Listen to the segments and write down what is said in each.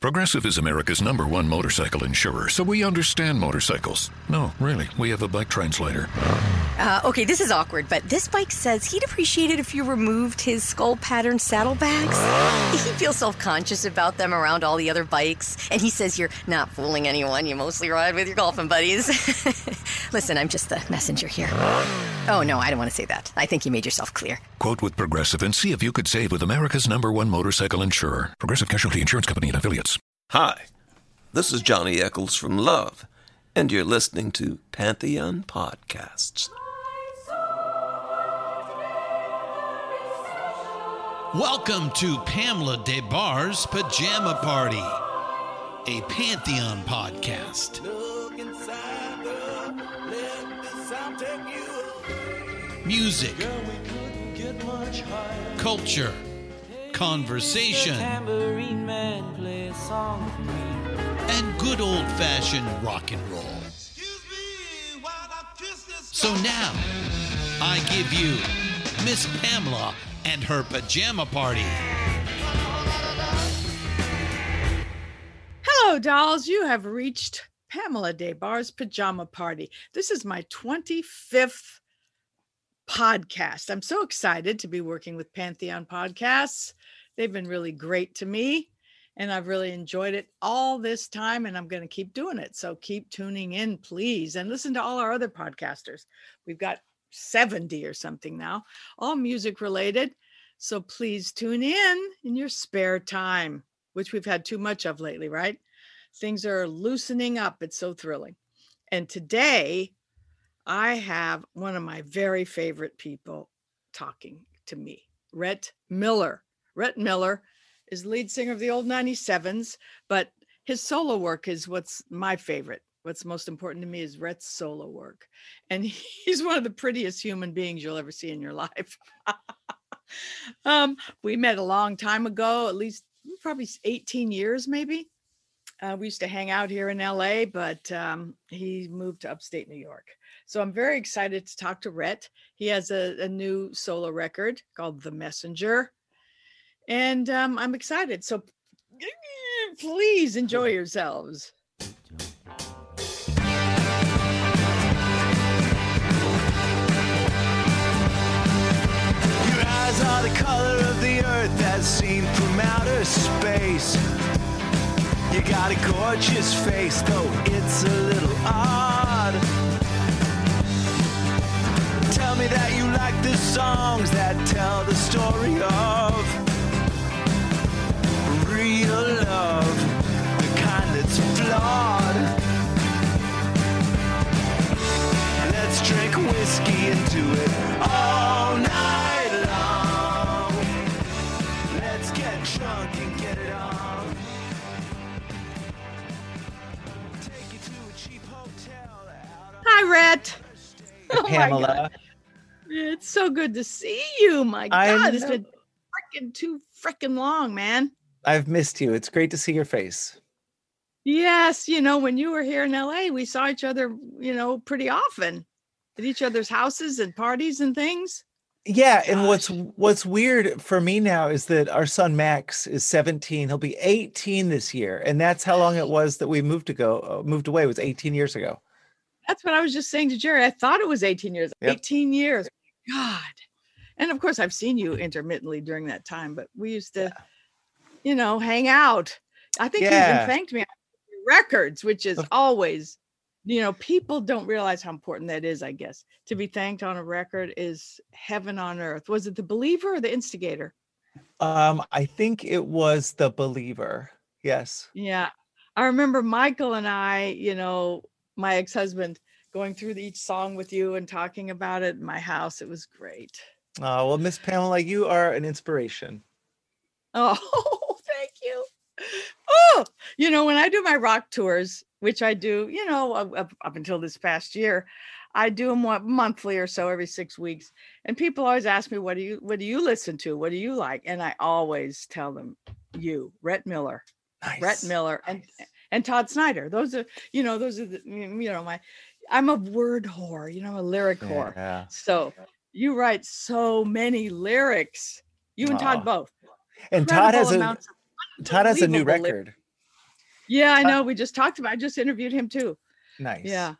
Progressive is America's number one motorcycle insurer, so we understand motorcycles. No, really, we have a bike translator. Uh, okay, this is awkward, but this bike says he'd appreciate it if you removed his skull pattern saddlebags. He feels self conscious about them around all the other bikes, and he says you're not fooling anyone. You mostly ride with your golfing buddies. Listen, I'm just the messenger here. Oh, no, I don't want to say that. I think you made yourself clear. Quote with Progressive and see if you could save with America's number one motorcycle insurer. Progressive Casualty Insurance Company and affiliates. Hi, this is Johnny Echols from Love, and you're listening to Pantheon Podcasts. Welcome to Pamela Des Barres' Pajama Party, a Pantheon podcast. Music, culture, conversation, and good old fashioned rock and roll. So now, I give you Miss Pamela and her pajama party. Hello, dolls. You have reached Pamela Des Barres' Pajama Party. This is my 25th podcast. I'm so excited to be working with Pantheon Podcasts. They've been really great to me, and I've really enjoyed it all this time, and I'm going to keep doing it. So keep tuning in, please, and listen to all our other podcasters. We've got 70 or something now, all music related. So please tune in in your spare time, which we've had too much of lately, right? Things are loosening up. It's so thrilling. And today, I have one of my very favorite people talking to me, Rhett Miller. Rhett Miller is lead singer of the old 97s, but his solo work is what's my favorite. What's most important to me is Rhett's solo work. And he's one of the prettiest human beings you'll ever see in your life. um, we met a long time ago, at least probably 18 years, maybe. Uh, we used to hang out here in LA, but um, he moved to upstate New York. So I'm very excited to talk to Rhett. He has a, a new solo record called The Messenger. And um, I'm excited. So please enjoy yourselves. Your eyes are the color of the earth as seen from outer space. You got a gorgeous face, though it's a little odd. Tell me that you like the songs that tell the story of real love, the kind that's flawed. Let's drink whiskey and do it all night long. Let's get drunk and get it on. Take you to a cheap hotel Hi, Rhett. Oh Pamela. It's so good to see you. My I God, it's been freaking too freaking long, man. I've missed you. It's great to see your face. Yes, you know, when you were here in LA, we saw each other, you know, pretty often at each other's houses and parties and things. Yeah, and what's what's weird for me now is that our son Max is 17. He'll be 18 this year, and that's how long it was that we moved to go uh, moved away. It was 18 years ago. That's what I was just saying to Jerry. I thought it was 18 years. Yep. 18 years. God. And of course, I've seen you intermittently during that time, but we used to, you know, hang out. I think you Yeah. even thanked me on records, which is always, you know, people don't realize how important that is, I guess. To be thanked on a record is heaven on earth. Was it the believer or the instigator? Um, I think it was the believer. Yes. Yeah. I remember Michael and I, you know, my ex husband going through each song with you and talking about it in my house. It was great. Oh well, Miss Pamela, you are an inspiration. Oh, you. Oh, you know, when I do my rock tours, which I do, you know, up, up- until this past year, I do them what, monthly or so every six weeks. And people always ask me, what do you, what do you listen to? What do you like? And I always tell them, you, Rhett Miller, Nice. Rhett Miller, and and Todd Snider. Those are, you know, those are the, you know, my, I'm a word whore, you know, a lyric whore. Yeah. So you write so many lyrics. You and. Todd both. And Todd has Incredible a Todd has a new record. Yeah, I know. We just talked about. I just interviewed him too. Nice. Yeah,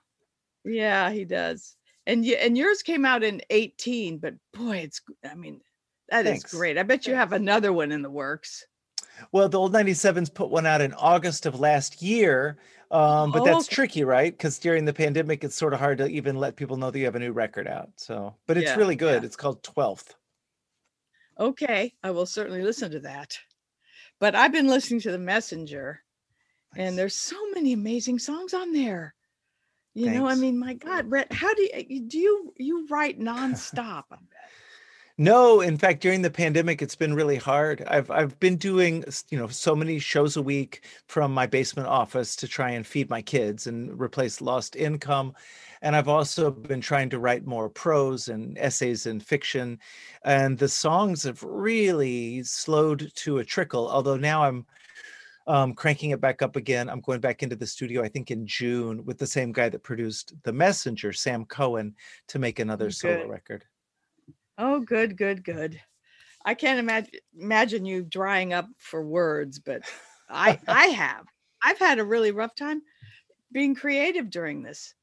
yeah, he does. And you and yours came out in eighteen, but boy, it's. I mean, that is Thanks. great. I bet you have another one in the works. Well, the old 97s put one out in August of last year. Um, but Oh, that's okay. tricky, right? Because during the pandemic, it's sort of hard to even let people know that you have a new record out. So, but it's Yeah, really good. yeah. It's called 12th. Okay, I will certainly listen to that. But I've been listening to the Messenger, Nice. and there's so many amazing songs on there. You know, I mean, my God, Rhett, how do you do you you write nonstop? No, in fact, during the pandemic, it's been really hard. I've I've been doing you know so many shows a week from my basement office to try and feed my kids and replace lost income, and I've also been trying to write more prose and essays and fiction, and the songs have really slowed to a trickle. Although now I'm um, cranking it back up again. I'm going back into the studio, I think in June, with the same guy that produced The Messenger, Sam Cohen, to make another solo record. Oh, good, good, good. I can't imagine imagine you drying up for words, but I I have. I've had a really rough time being creative during this.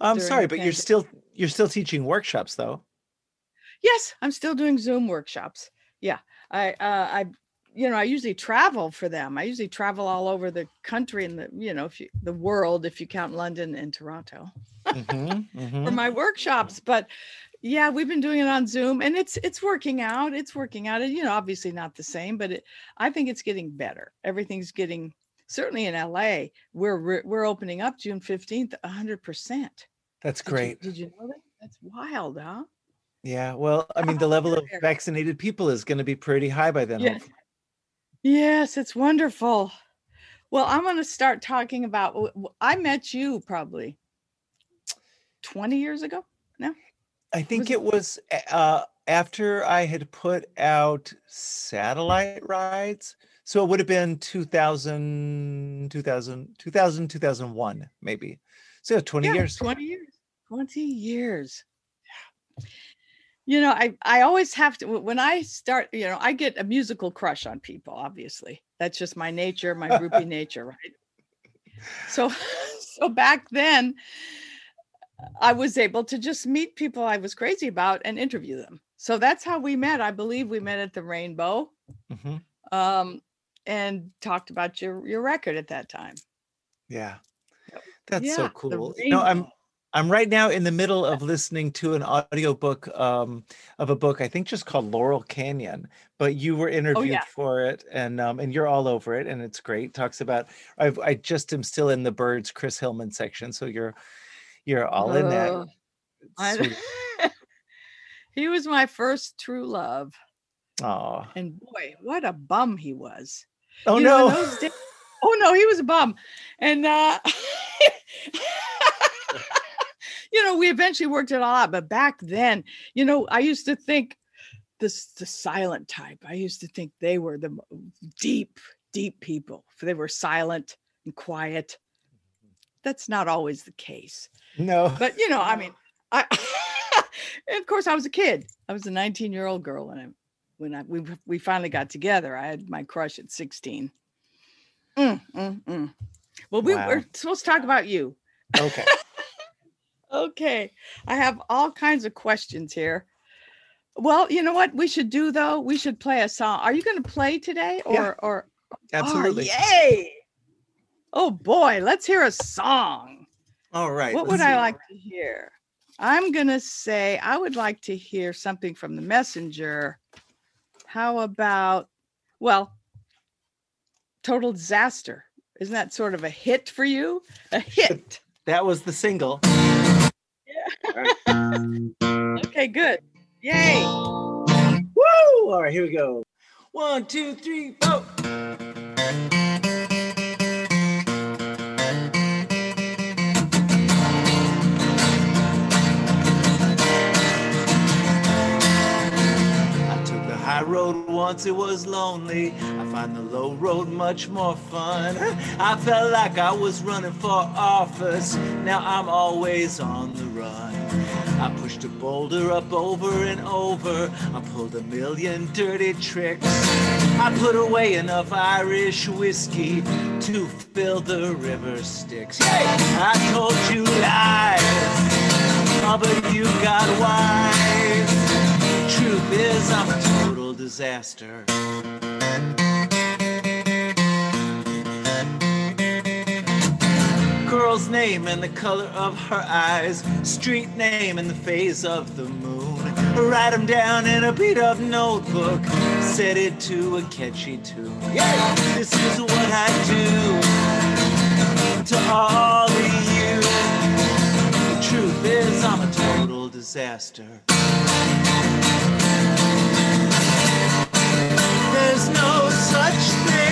I'm sorry, but you're still you're still teaching workshops though. Yes, I'm still doing Zoom workshops. Yeah, I uh, I you know I usually travel for them. I usually travel all over the country and the you know if you, the world if you count London and Toronto Mhm, for mhm. my workshops. But yeah, we've been doing it on Zoom and it's it's working out. It's working out. And you know, obviously not the same, but it, I think it's getting better. Everything's getting certainly in LA. We're we're, opening up June 15th 100%. That's Did you- great. Did you know that? That's wild, huh? Yeah. Well, I mean, the level of vaccinated people is going to be pretty high by then. Hopefully. Yes, it's wonderful. Well, I'm going to start talking about. I met you probably 20 years ago. No, I think Was- it was uh, after I had put out satellite rides. So it would have been 2000, 2000, 2000, 2001, maybe. So 20 Yeah, years. 20 years. 20 years. Yeah. You know, I I always have to when I start, you know, I get a musical crush on people, obviously. That's just my nature, my groupie nature, right? So so back then I was able to just meet people I was crazy about and interview them. So that's how we met. I believe we met at the Rainbow Mhm. um, and talked about your your record at that time. Yeah. That's so Yeah, the cool. You know, I'm I'm right now in the middle of listening to an audiobook um, of a book I think just called Laurel Canyon, but you were interviewed Oh, yeah. for it and um, and you're all over it and it's great. Talks about I've I just am still in the Byrds Chris Hillman section, so you're you're all in that. I- Sweet. he was my first true love. Oh. And boy, what a bum he was. Oh You no. days- oh no, he was a bum. And uh you know, we eventually worked it all out, but back then, you know, I used to think this the silent type. I used to think they were the deep, deep people. They were silent and quiet. That's not always the case. no. But you know, I mean, I of course I was a kid. I was a 19 year old girl when I when I we we finally got together. I had my crush at 16. Mm, mm, mm. Well, we Wow. were supposed to talk about you. Okay. Okay, I have all kinds of questions here. Well, you know what we should do though? We should play a song. Are you going to play today, or Yeah, or Absolutely. Oh, yay! Oh boy, let's hear a song. All right. what would I like to hear? I'm going to say I would like to hear something from the messenger. How about, well, total disaster? Isn't that sort of a hit for you? A hit. That was the single. Yeah. Okay, good. Yay. Woo! All right, here we go. One, two, three, four. High road once, it was lonely. I find the low road much more fun. I felt like I was running for office. Now I'm always on the run. I pushed a boulder up over and over. I pulled a million dirty tricks. I put away enough Irish whiskey to fill the river Styx. I told you lies, oh, but you got wise. Truth is, I'm a total disaster. Girl's name and the color of her eyes, street name and the phase of the moon. Write 'em down in a beat up notebook, set it to a catchy tune. Yeah, this is what I do to all of you. The truth is, I'm a total disaster. There's no such thing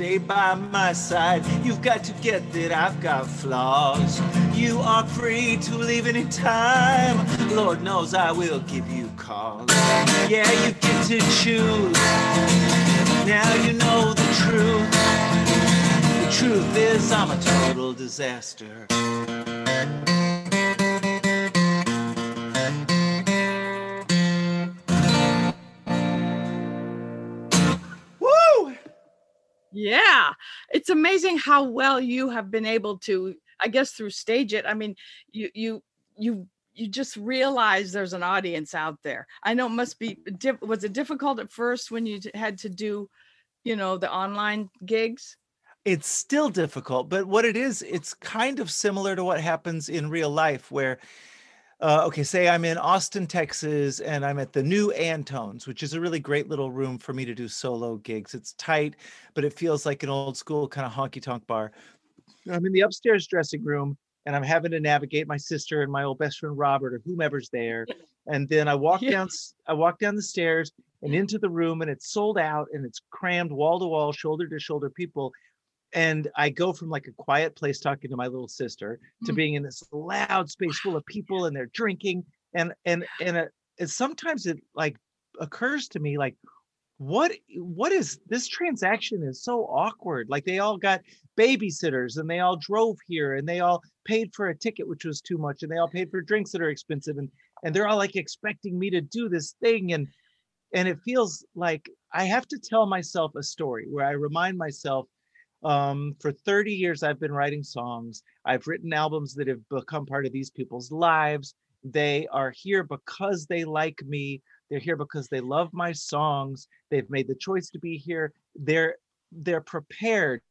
stay by my side, you've got to get that I've got flaws. You are free to leave any time. Lord knows I will give you cause. Yeah, you get to choose. Now you know the truth. The truth is, I'm a total disaster. Yeah, it's amazing how well you have been able to, I guess, through StageIt. I mean, you you you you just realize there's an audience out there. I know it must be was it difficult at first when you had to do, you know, the online gigs? it's still difficult but what it is it's kind of similar to what happens in real life where uh, okay say i'm in austin texas and i'm at the new Antone's which is a really great little room for me to do solo gigs it's tight but it feels like an old school kind of honky tonk bar i'm in the upstairs dressing room and i'm having to navigate my sister and my old best friend robert or whomever's there and then i walk Yeah. down I walk down the stairs and into the room and it's sold out and it's crammed wall to wall shoulder to shoulder people and I go from like a quiet place talking to my little sister to Mm. being in this loud space full of people and they're drinking and and and, uh and sometimes it like occurs to me like what what is this transaction is so awkward like they all got babysitters and they all drove here and they all paid for a ticket which was too much and they all paid for drinks that are expensive and and they're all like expecting me to do this thing and and it feels like i have to tell myself a story where i remind myself um, for 30 years i've been writing songs. I've written albums that have become part of these people's lives. They are here because they like me. They're here because they love my songs. They've made the choice to be here. They're they're prepared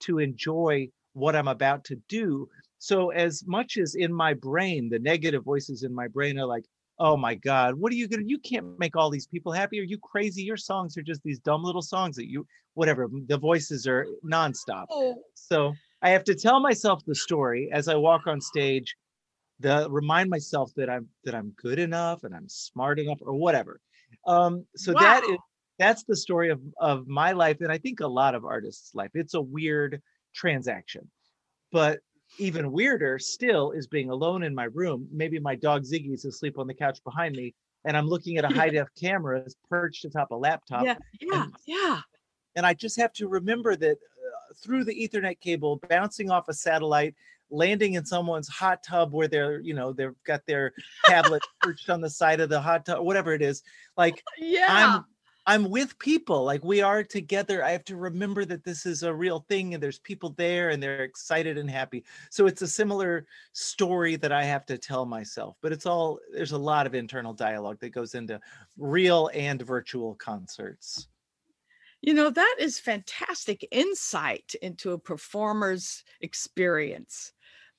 to enjoy what i'm about to do. So as much as in my brain the negative voices in my brain are like oh my god what are you gonna you can't make all these people happy are you crazy? Your songs are just these dumb little songs that you whatever the voices are nonstop. Oh, so i have to tell myself the story as i walk on stage the remind myself that i'm that i'm good enough and i'm smart enough or whatever. Um so that is that's the story of of my life and i think a lot of artists life. It's a weird transaction. But even weirder still is being alone in my room maybe my dog ziggy is asleep on the couch behind me and i'm looking at a high def camera perched atop a laptop yeah, yeah, yeah. and I just have to remember that uh, through the Ethernet cable, bouncing off a satellite, landing in someone's hot tub where they're, you know, they've got their tablet perched on the side of the hot tub, whatever it is. Like Yeah. I'm, I'm with people. Like we are together. I have to remember that this is a real thing, and there's people there, and they're excited and happy. So it's a similar story that I have to tell myself. But it's all there's a lot of internal dialogue that goes into real and virtual concerts. You know, that is fantastic insight into a performer's experience.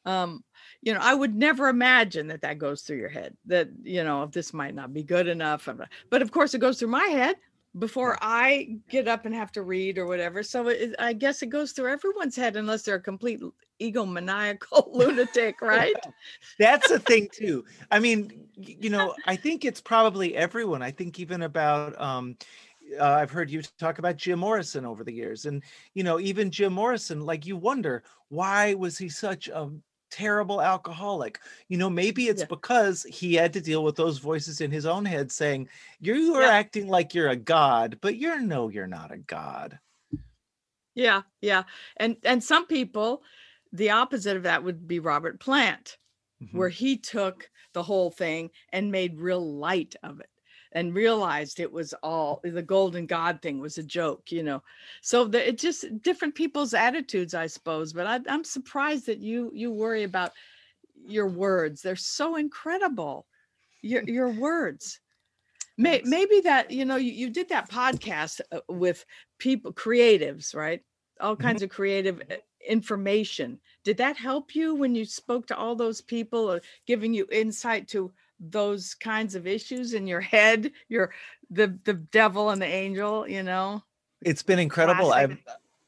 Um, you know, I would never imagine that that goes through your head that, you know, this might not be good enough. But of course, it goes through my head. Before I get up and have to read or whatever. So it, I guess it goes through everyone's head unless they're a complete egomaniacal lunatic, right? That's a thing too. I mean, you know, I think it's probably everyone. I think even about um uh, I've heard you talk about Jim Morrison over the years and you know, even Jim Morrison like you wonder why was he such a terrible alcoholic? You know, maybe it's Yeah. because he had to deal with those voices in his own head saying, "You are Yeah. acting like you're a god, but you're no you're not a god." Yeah, yeah. And and some people, the opposite of that would be Robert Plant, Mhm. where he took the whole thing and made real light of it and realized it was all the golden god thing was a joke, you know. So the, it just different people's attitudes, I suppose. But I, I'm surprised that you you worry about your words. They're so incredible. Your your words. May, maybe that you know you, you did that podcast uh, with people creatives right all kinds of creative uh, information did that help you when you spoke to all those people or giving you insight to those kinds of issues in your head your the the devil and the angel you know It's been incredible. I've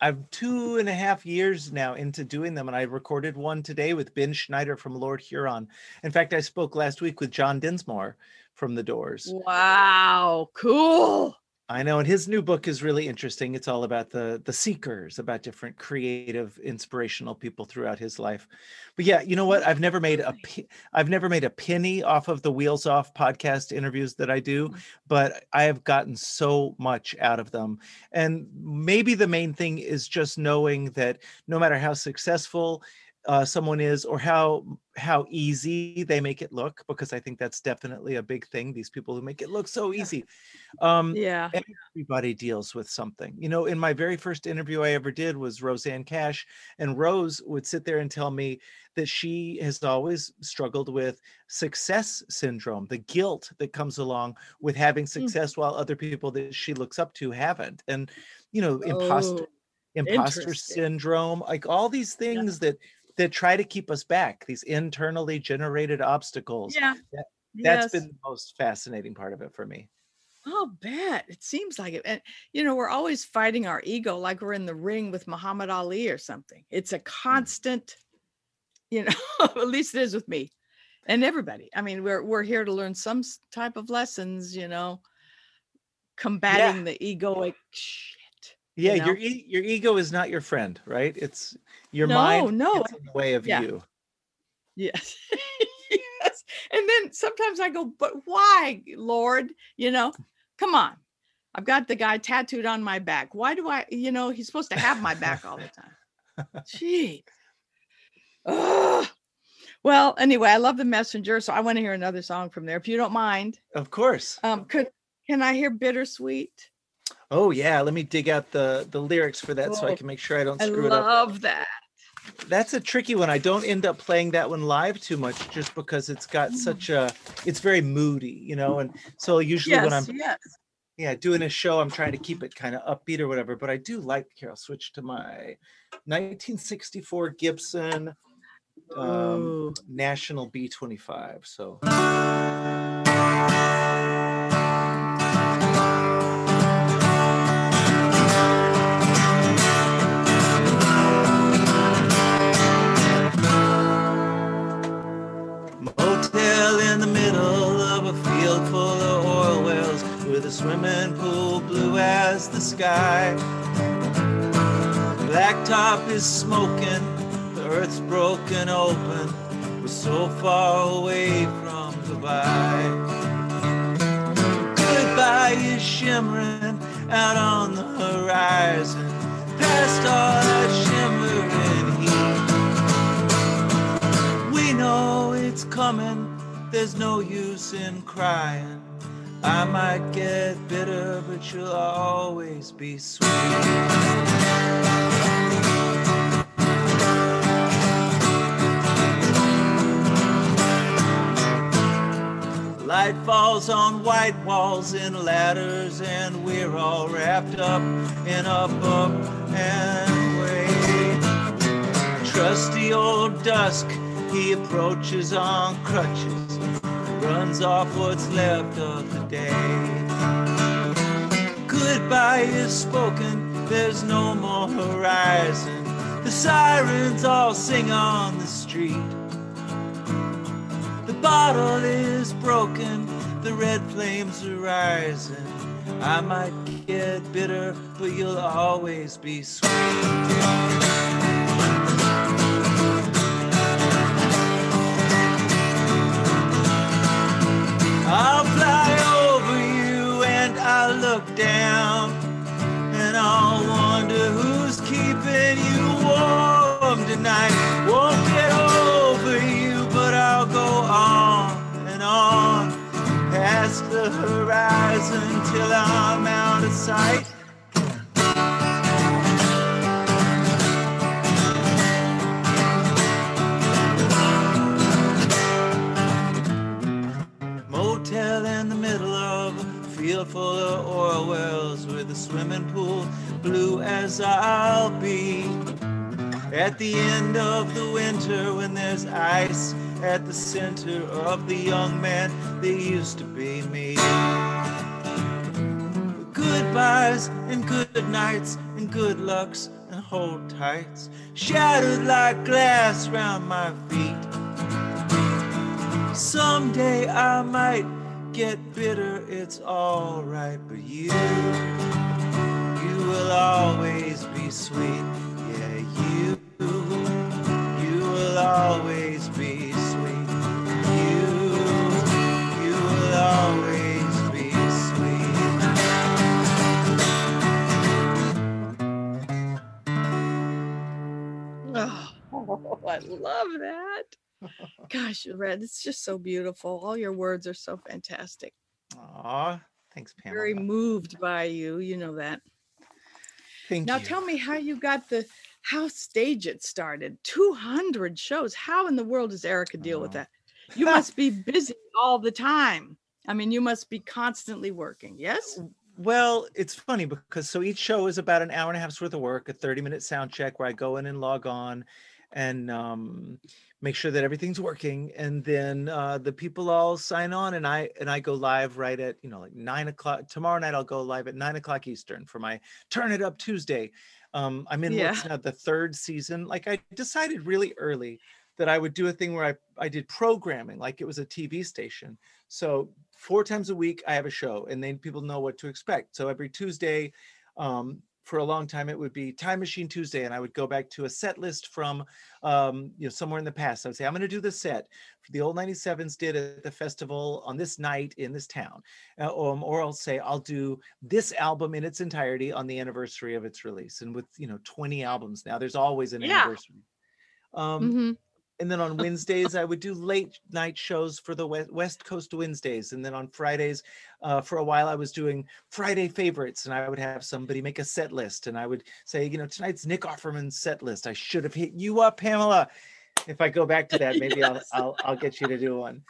I've two and a half years now into doing them, and I recorded one today with Ben Schneider from Lord Huron. In fact, I spoke last week with John Densmore from The Doors. wow cool I know, and his new book is really interesting. It's all about the the seekers, about different creative, inspirational people throughout his life. But yeah, you know what? I've never made a I've never made a penny off of the Wheels Off podcast interviews that I do, mm. but I have gotten so much out of them. And maybe the main thing is just knowing that no matter how successful uh, someone is or how how easy they make it look, because I think that's definitely a big thing. These people who make it look so easy. Um, yeah everybody deals with something. You know, in my very first interview I ever did was Rosanne Cash, and Rose would sit there and tell me that she has always struggled with success syndrome, the guilt that comes along with having success while other people that she looks up to haven't. And, you know, imposter Oh, imposter interesting. syndrome, like all these things that that try to keep us back, these internally generated obstacles. yeah that- That's yes. been the most fascinating part of it for me. I'll bet. It seems like it. And, you know, we're always fighting our ego like we're in the ring with Muhammad Ali or something. It's a hmm. constant, you know, at least it is with me and everybody. I mean, we're, we're here to learn some type of lessons, you know, combating the egoic. Yeah, you your e- your ego is not your friend, right? It's your No, mind no, the way of yeah. you. Yes. yes. And then sometimes I go, but why, Lord? You know, come on. I've got the guy tattooed on my back. Why do I, you know, he's supposed to have my back all the time. Gee. Ugh. Well, anyway, I love the messenger. So I want to hear another song from there. If you don't mind. Of course. Um, could can I hear bittersweet? Oh yeah, let me dig out the the lyrics for that so I Oh, can make sure I don't I screw it up. I love that. That's a tricky one. I don't end up playing that one live too much just because it's got such a it's very moody, you know, and so usually Yes, when I'm yes. yeah, doing a show, I'm trying to keep it kind of upbeat or whatever. But I do like here, I'll switch to my 1964 Gibson um. National B25. So with swimming pool blue as the sky. Blacktop is smoking, the earth's broken open. We're so far away from goodbye. Goodbye is shimmering out on the horizon, past all that shimmering heat. We know it's coming, there's no use in crying. I might get bitter, but you'll always be sweet. Light falls on white walls in ladders, and we're all wrapped up in a book and wait. Trusty old dusk, he approaches on crutches, runs off what's left of the day. goodbye is spoken, there's no more horizon. The sirens all sing on the street. The bottle is broken, the red flames are rising. I might get bitter, but you'll always be sweet. I'll fly over you and I'll look down and I'll wonder who's keeping you warm tonight. Won't get over you, but I'll go on and on past the horizon till I'm out of sight. Field full of oil wells with a swimming pool blue as I'll be. At the end of the winter when there's ice at the center of the young man that used to be me. Goodbyes and good nights and good lucks and hold tights shattered like glass round my feet. Someday I might get bitter, it's alright, but you, you will always be sweet. Yeah, you, you will always be sweet. You, you will always be sweet. Oh, I love that. Gosh, Rhett, it's just so beautiful. All your words are so fantastic. Aw, thanks, Pamela. Very moved by you. You know that. Thank Now you. tell me how you got the how StageIt started. 200 shows. How in the world does Erica deal with Oh. that? You must be busy all the time. I mean, you must be constantly working. Yes? Well, it's funny because so each show is about an hour and a half's worth of work, a 30 minute sound check where I go in and log on and um, make sure that everything's working. And then uh, the people all sign on and I and I go live right at, you know, like nine o'clock. Tomorrow night I'll go live at nine o'clock Eastern for my Turn It Up Tuesday. Um, I'm in what's now the third season. Like I decided really early that I would do a thing where I, I did programming like it was a TV station. So four times a week I have a show and then people know what to expect. So every Tuesday, um, for a long time it would be Time Machine Tuesday, and I would go back to a set list from um, you know somewhere in the past. I would say I'm going to do the set the old 97s did at the festival on this night in this town, uh, um, or I'll say I'll do this album in its entirety on the anniversary of its release. And with you know 20 albums now, there's always an Yeah. anniversary. Um, Mhm. And then on Wednesdays, I would do late night shows for the West, Coast Wednesdays. And then on Fridays, uh, for a while, I was doing Friday favorites, and I would have somebody make a set list, and I would say, you know, tonight's Nick Offerman's set list. I should have hit you up, Pamela. If I go back to that, maybe Yes. I'll, I'll I'll get you to do one.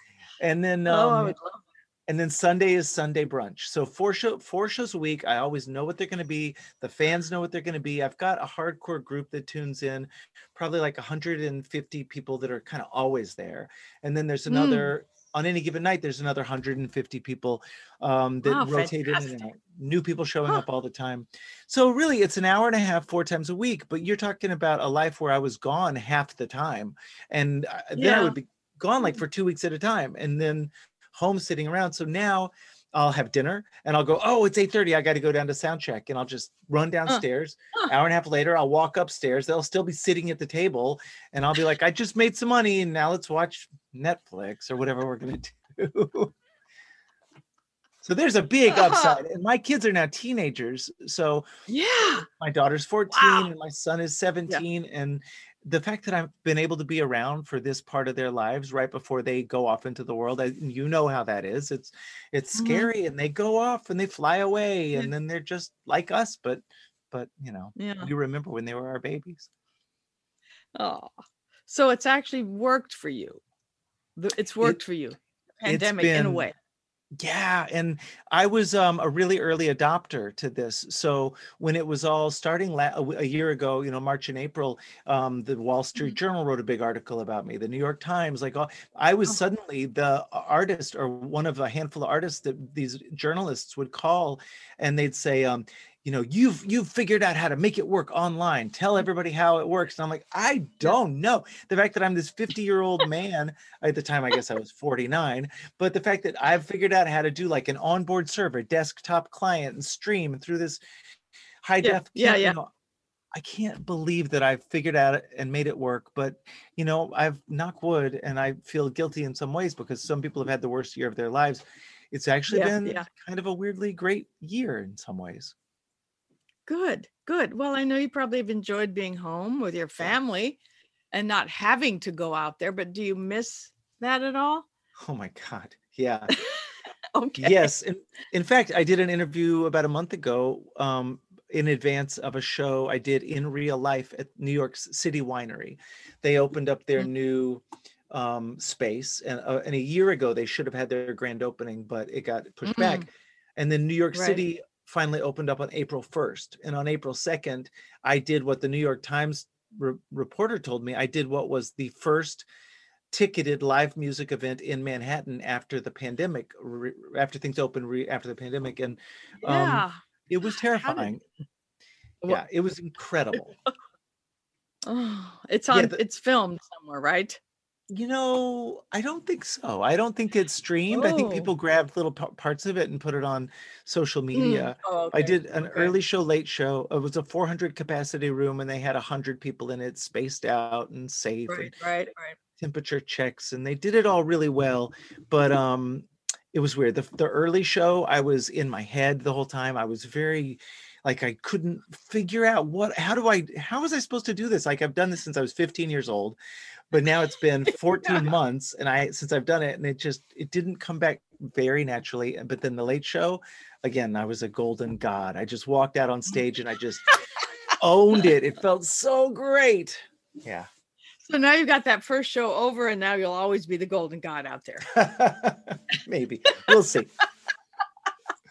And then um, oh, I would love and then Sunday is Sunday brunch. So four show four shows a week. I always know what they're going to be. The fans know what they're going to be. I've got a hardcore group that tunes in, probably like 150 people that are kind of always there. And then there's Mm. another on any given night. There's another 150 people um, that Wow, rotate in and out. New people showing Huh. up all the time. So really, it's an hour and a half, four times a week. But you're talking about a life where I was gone half the time, and uh, then I would be gone like for two weeks at a time, and then home sitting around. So now I'll have dinner and I'll go, oh, it's 8:30. I got to go down to sound check. And I'll just run downstairs. Huh. Hour and a half later, I'll walk upstairs. They'll still be sitting at the table. And I'll be like, I just made some money and now let's watch Netflix or whatever we're gonna do. so there's a big upside. And my kids are now teenagers. So Yeah. my daughter's 14 Wow. and my son is 17 and the fact that i've been able to be around for this part of their lives right before they go off into the world I, you know how that is it's it's Mhm. scary and they go off and they fly away and then they're just like us but but you know Yeah. we remember when they were our babies Oh. So it's actually worked for you. It's worked for you. Pandemic in a way. Yeah, and I was um, a really early adopter to this. So when it was all starting la- a, year ago, you know, March and April, um, the Wall Street Mhm. Journal wrote a big article about me. The New York Times, like, all, I was Oh. suddenly the artist or one of a handful of artists that these journalists would call, and they'd say, um, you know, you've you've figured out how to make it work online. Tell mm. everybody how it works. And I'm like, I don't know. The fact that I'm this 50 year old man at the time, I guess I was 49 but the fact that I've figured out how to do like an onboard server, desktop client, and stream through this high Yeah, def, yeah, you yeah. know, I can't believe that I've figured out it and made it work. But you know, I've knock wood, and I feel guilty in some ways because some people have had the worst year of their lives. It's actually Yeah, been yeah. kind of a weirdly great year in some ways. Good, good. Well, I know you probably have enjoyed being home with your family and not having to go out there, but do you miss that at all? Oh my God. Yeah. Okay. Yes. In, in fact, I did an interview about a month ago um, in advance of a show I did in real life at New York's City Winery. They opened up their Mm. new um, space, and, uh, and a year ago they should have had their grand opening, but it got pushed back. And then New York Right. City finally opened up on April 1st. And on April 2nd, I did what the New York Times re- reporter told me. I did what was the first ticketed live music event in Manhattan after the pandemic, re- after things opened re- after the pandemic. And um, Yeah. it was How did- terrifying. Yeah, it was incredible. Oh, it's Yeah, on the- it's filmed somewhere, right? You know, I don't think so. I don't think it's streamed. I think Oh. people grabbed little pa- parts of it and put it on social Mm. media. Oh, I did an okay. early show, late show. It was a 400 capacity room, and they had 100 people in it, spaced out and safe, Right, and right, right. temperature checks, and they did it all really well. But um, it was weird. The, the early show, I was in my head the whole time. I was very like I couldn't figure out what. How do I? How was I supposed to do this? Like I've done this since I was 15 years old, but now it's been 14 months, and I since I've done it, and it just it didn't come back very naturally. But then the late show, again, I was a golden god. I just walked out on stage and I just owned it. It felt so great. Yeah. So now you've got that first show over, and now you'll always be the golden god out there. Maybe we'll see.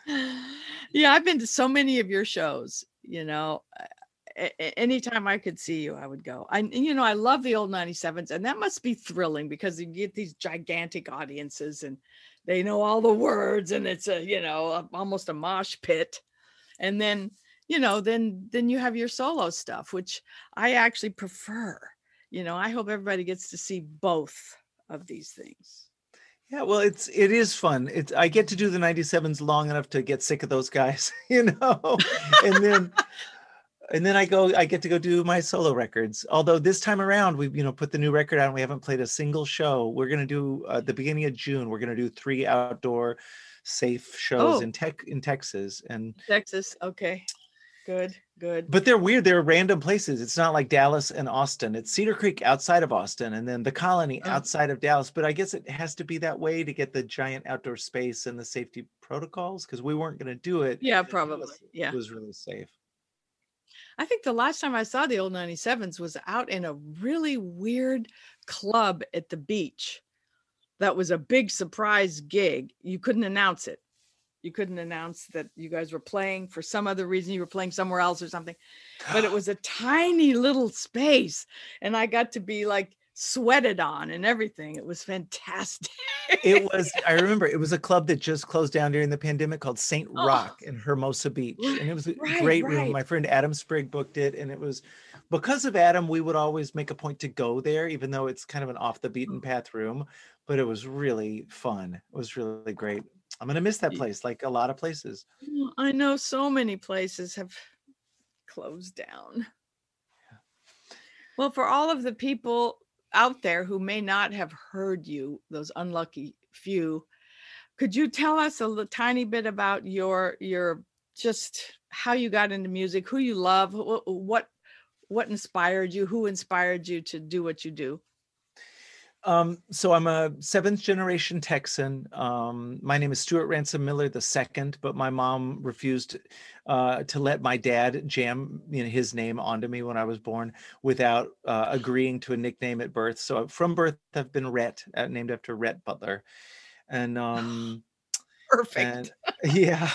yeah, I've been to so many of your shows. You know, anytime I could see you, I would go. I, you know, I love the old 97s, and that must be thrilling because you get these gigantic audiences and they know all the words, and it's a, you know, a, almost a mosh pit. And then, you know, then then you have your solo stuff, which I actually prefer. You know, I hope everybody gets to see both of these things. Yeah, well, it's it is fun. It's I get to do the 97s long enough to get sick of those guys, you know, and then and then I go I get to go do my solo records. Although this time around we you know put the new record out and we haven't played a single show. We're gonna do uh, the beginning of June. We're gonna do three outdoor safe shows Oh. in tech in Texas and Texas, okay, good, good. but they're weird. They're random places. It's not like Dallas and Austin. It's Cedar Creek outside of Austin, and then the Colony Oh. outside of Dallas. But I guess it has to be that way to get the giant outdoor space and the safety protocols because we weren't going to do it. Yeah, probably. Yeah. it was really safe. I think the last time I saw the old 97s was out in a really weird club at the beach. That was a big surprise gig. You couldn't announce it. You couldn't announce that you guys were playing for some other reason. You were playing somewhere else or something. But it was a tiny little space. And I got to be like sweated on and everything. It was fantastic. It was. I remember it was a club that just closed down during the pandemic called Saint Oh. Rocke in Hermosa Beach, and it was a Right, great room. My friend Adam Sprigg booked it, and it was because of Adam. We would always make a point to go there, even though it's kind of an off the Mm. beaten path room. But it was really fun. It was really great. I'm gonna miss that place, like a lot of places. I know so many places have closed down. Well, for all of the people out there who may not have heard you, those unlucky few, could you tell us a li- tiny bit about your your just how you got into music, who you love, what what inspired you, who inspired you to do what you do? Um, so I'm a seventh generation Texan. Um, my name is Stuart Ransom Miller the second, but my mom refused uh, to let my dad jam you know, his name onto me when I was born without uh, agreeing to a nickname at birth. So from birth, I've been Rhett, uh, named after Rhett Butler, and um, Perfect. And, yeah.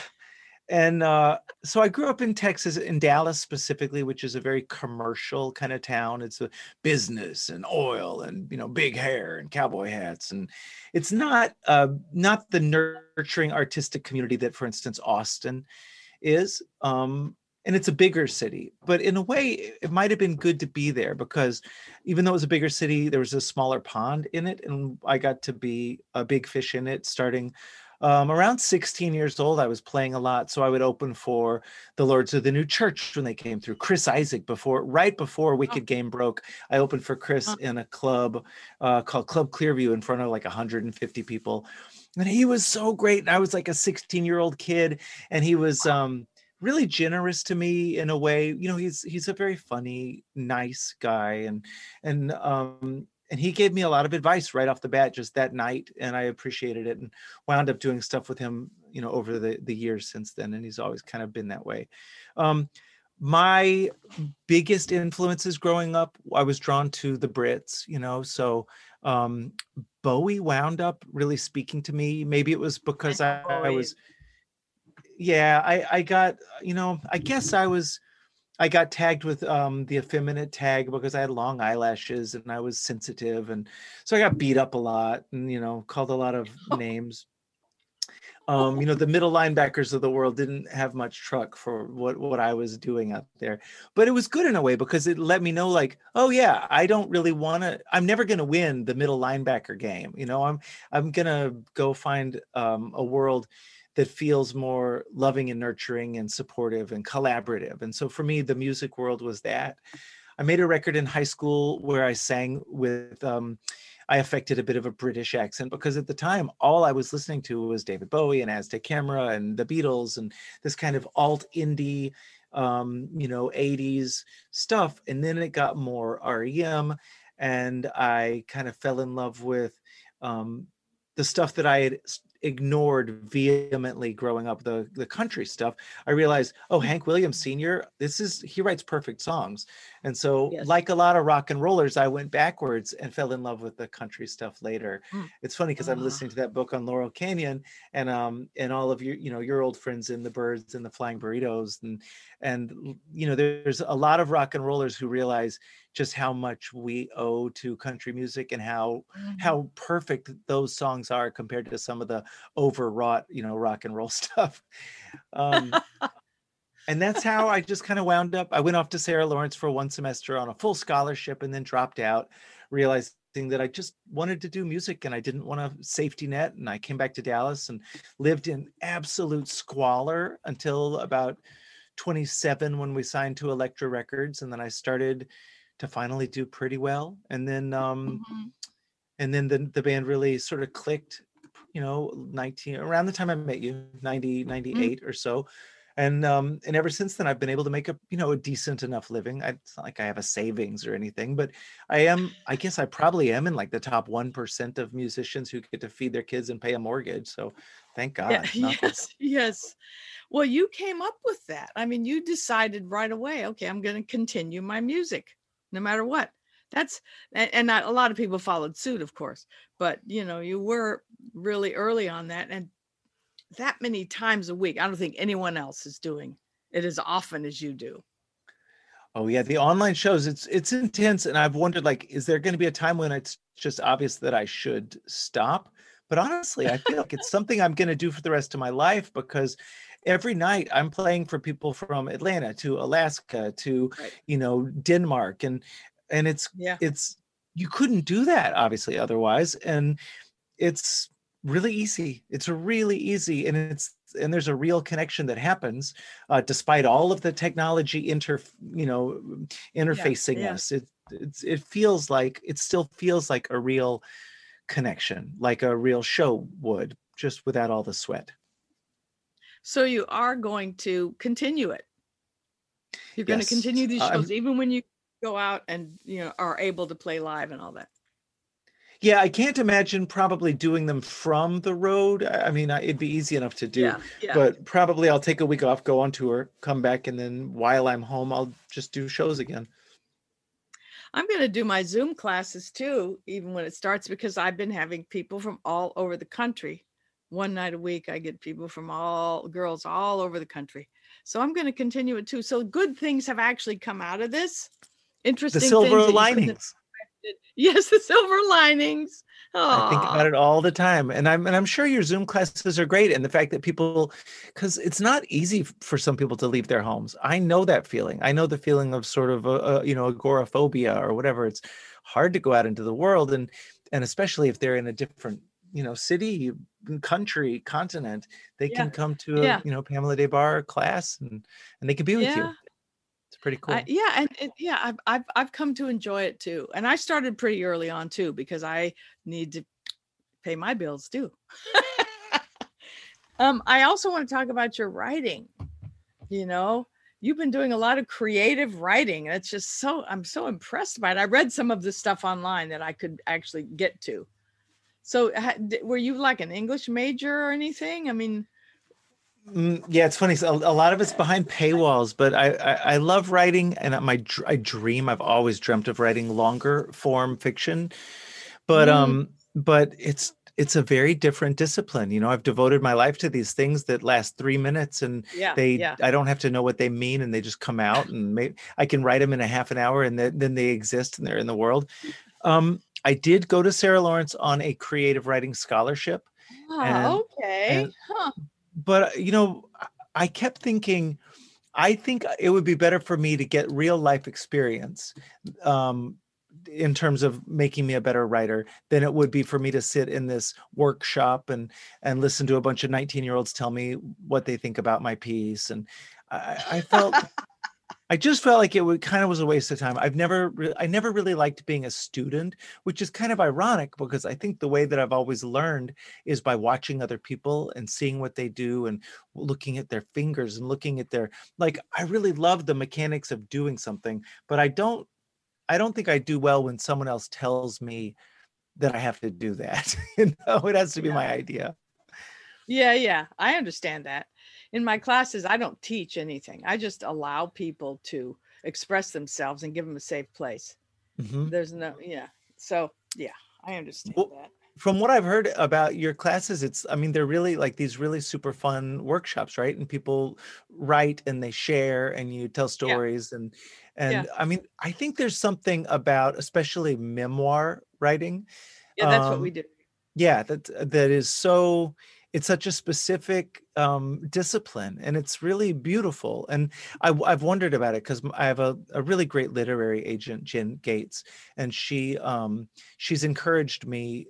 And uh, so I grew up in Texas, in Dallas specifically, which is a very commercial kind of town. It's a business and oil and you know big hair and cowboy hats, and it's not uh, not the nurturing artistic community that, for instance, Austin is. Um, and it's a bigger city but in a way it might have been good to be there because even though it was a bigger city there was a smaller pond in it and i got to be a big fish in it starting um, around 16 years old i was playing a lot so i would open for the lords of the new church when they came through chris Isaak, before right before wicked game broke i opened for chris in a club uh, called club clearview in front of like 150 people and he was so great and i was like a 16 year old kid and he was um really generous to me in a way you know he's he's a very funny nice guy and and um and he gave me a lot of advice right off the bat just that night and i appreciated it and wound up doing stuff with him you know over the the years since then and he's always kind of been that way. Um my biggest influences growing up i was drawn to the brits you know so um bowie wound up really speaking to me. Maybe it was because I, I was yeah i i got you know i guess i was i got tagged with um the effeminate tag because i had long eyelashes and i was sensitive and so i got beat up a lot and you know called a lot of names. Um you know the middle linebackers of the world didn't have much truck for what what i was doing out there but it was good in a way because it let me know like oh yeah i don't really want to i'm never going to win the middle linebacker game you know i'm i'm going to go find um a world that feels more loving and nurturing and supportive and collaborative. And so for me, the music world was that. I made a record in high school where I sang with, um, I affected a bit of a British accent because at the time, all I was listening to was David Bowie and Aztec Camera and the Beatles and this kind of alt indie, um, you know, 80s stuff. And then it got more REM and I kind of fell in love with um, the stuff that I had ignored vehemently growing up the the country stuff i realized oh mm. hank williams senior this is he writes perfect songs and so yes. like a lot of rock and rollers i went backwards and fell in love with the country stuff later mm. it's funny because i'm ah. listening to that book on laurel canyon and um and all of your you know your old friends in the Byrds and the flying burritos and and you know there's a lot of rock and rollers who realize just how much we owe to country music and how mm-hmm. how perfect those songs are compared to some of the overwrought you know rock and roll stuff um, and that's how i just kind of wound up i went off to sarah lawrence for one semester on a full scholarship and then dropped out realizing that i just wanted to do music and i didn't want a safety net and i came back to dallas and lived in absolute squalor until about 27 when we signed to Elektra Records, and then I started to finally do pretty well. And then um mm-hmm. and then the, the band really sort of clicked, you know, 19 around the time I met you, 90, 98 mm-hmm. or so. And um and ever since then I've been able to make a you know a decent enough living. I, it's not like I have a savings or anything, but I am I guess I probably am in like the top one percent of musicians who get to feed their kids and pay a mortgage. So thank God. Yeah, yes, yes. Well, you came up with that. I mean, you decided right away, okay, I'm going to continue my music no matter what. That's and, not a lot of people followed suit, of course, but you know, you were really early on that and that many times a week. I don't think anyone else is doing it as often as you do. Oh yeah, the online shows it's it's intense and I've wondered like is there going to be a time when it's just obvious that I should stop? But honestly, I feel like it's something I'm going to do for the rest of my life because every night I'm playing for people from Atlanta to Alaska to right. you know Denmark and and it's yeah. it's you couldn't do that obviously otherwise and it's really easy it's really easy and it's and there's a real connection that happens uh, despite all of the technology inter you know interfacing yeah, yeah. us it it's, it feels like it still feels like a real connection like a real show would just without all the sweat so you are going to continue it. You're going to continue these shows even when you go out and you know are able to play live and all that. Yeah, I can't imagine probably doing them from the road. I mean, it'd be easy enough to do, yeah, yeah. but probably I'll take a week off, go on tour, come back, and then while I'm home, I'll just do shows again. I'm going to do my Zoom classes too, even when it starts, because I've been having people from all over the country one night a week. I get people from all girls all over the country. So I'm going to continue it too. So good things have actually come out of this. Interesting. The silver things that you linings. Yes, the silver linings. I think about it all the time, and I'm and I'm sure your Zoom classes are great. And the fact that people, because it's not easy for some people to leave their homes. I know that feeling. I know the feeling of sort of a, a you know agoraphobia or whatever. It's hard to go out into the world, and and especially if they're in a different you know city, country, continent, they Yeah. can come to a Yeah. you know Pamela Des Barres class and and they can be with you. Yeah. It's pretty cool. I, yeah, and it, yeah, I've, I've I've come to enjoy it too, and I started pretty early on too because I need to pay my bills too. um, I also want to talk about your writing. You know, you've been doing a lot of creative writing. It's just so I'm so impressed by it. I read some of the stuff online that I could actually get to. So, were you like an English major or anything? I mean, yeah, it's funny. So a, lot of it's behind paywalls, but I, I I love writing, and my I dream. I've always dreamt of writing longer form fiction, but Mm. um, but it's it's a very different discipline. You know, I've devoted my life to these things that last three minutes, and yeah, they yeah, I don't have to know what they mean, and they just come out, and I can write them in a half an hour, and then then they exist, and they're in the world. Um, I did go to Sarah Lawrence on a creative writing scholarship and- Ah, okay, and- huh? But uh, you know I- kept thinking i think it would be better for me to get real life experience um in terms of making me a better writer than it would be for me to sit in this workshop and and listen to a bunch of 19 year olds tell me what they think about my piece. And i, I felt I just felt like it would kind of was a waste of time. I've never, re- I never really liked being a student, which is kind of ironic because I think the way that I've always learned is by watching other people and seeing what they do and looking at their fingers and looking at their, like, I really love the mechanics of doing something, but I don't, I don't think I do well when someone else tells me that I have to do that. you know, it has to be Yeah. my idea. Yeah, yeah, I understand that. In my classes, I don't teach anything. I just allow people to express themselves and give them a safe place. Mhm. There's no, yeah. So, yeah, I understand Well, that. from what I've heard about your classes, it's I mean they're really like these really super fun workshops, right? And people write and they share and you tell stories and and I mean I think there's something about especially memoir writing. Yeah, that's what um, we do. Yeah, that that is so it's such a specific um, discipline and it's really beautiful. And I, have wondered about it because I have a, a really great literary agent, Jen Gates, and she um, she's encouraged me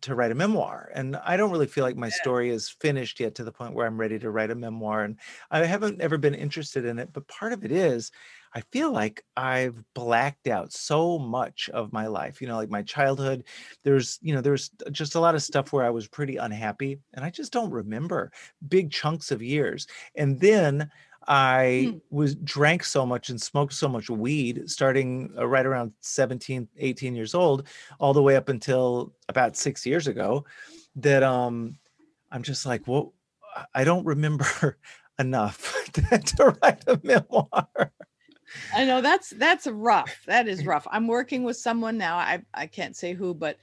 to write a memoir and i don't really feel like my story is finished yet to the point where i'm ready to write a memoir and i haven't ever been interested in it but part of it is i feel like i've blacked out so much of my life you know like my childhood there's you know there's just a lot of stuff where i was pretty unhappy and i just don't remember big chunks of years and then I Hmm. was drank so much and smoked so much weed starting uh, right around 17 18 years old all the way up until about 6 years ago that um I'm just like well I- don't remember enough to, to write a memoir. I know that's that's rough. That is rough. I'm working with someone now. I I can't say who, but